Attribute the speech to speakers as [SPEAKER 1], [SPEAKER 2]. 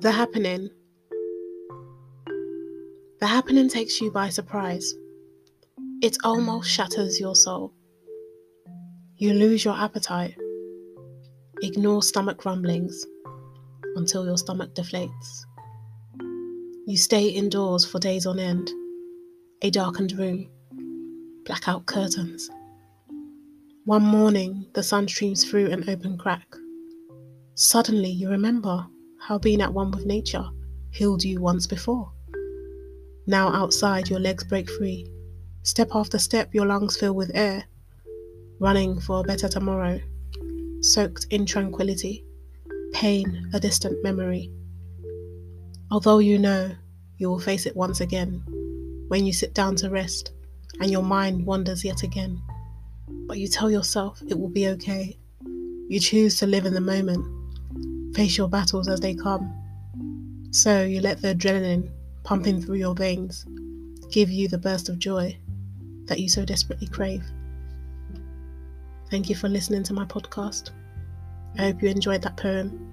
[SPEAKER 1] The happening. The happening takes you by surprise. It almost shatters your soul. You lose your appetite. Ignore stomach rumblings until your stomach deflates. You stay indoors for days on end. A darkened room, blackout curtains. One morning, the sun streams through an open crack. Suddenly, you remember how being at one with nature healed you once before. Now outside, your legs break free. Step after step, your lungs fill with air, running for a better tomorrow, soaked in tranquility, pain a distant memory. Although you know you will face it once again when you sit down to rest and your mind wanders yet again, but you tell yourself it will be okay. You choose to live in the moment face your battles as they come. So you let the adrenaline pumping through your veins give you the burst of joy that you so desperately crave. Thank you for listening to my podcast. I hope you enjoyed that poem.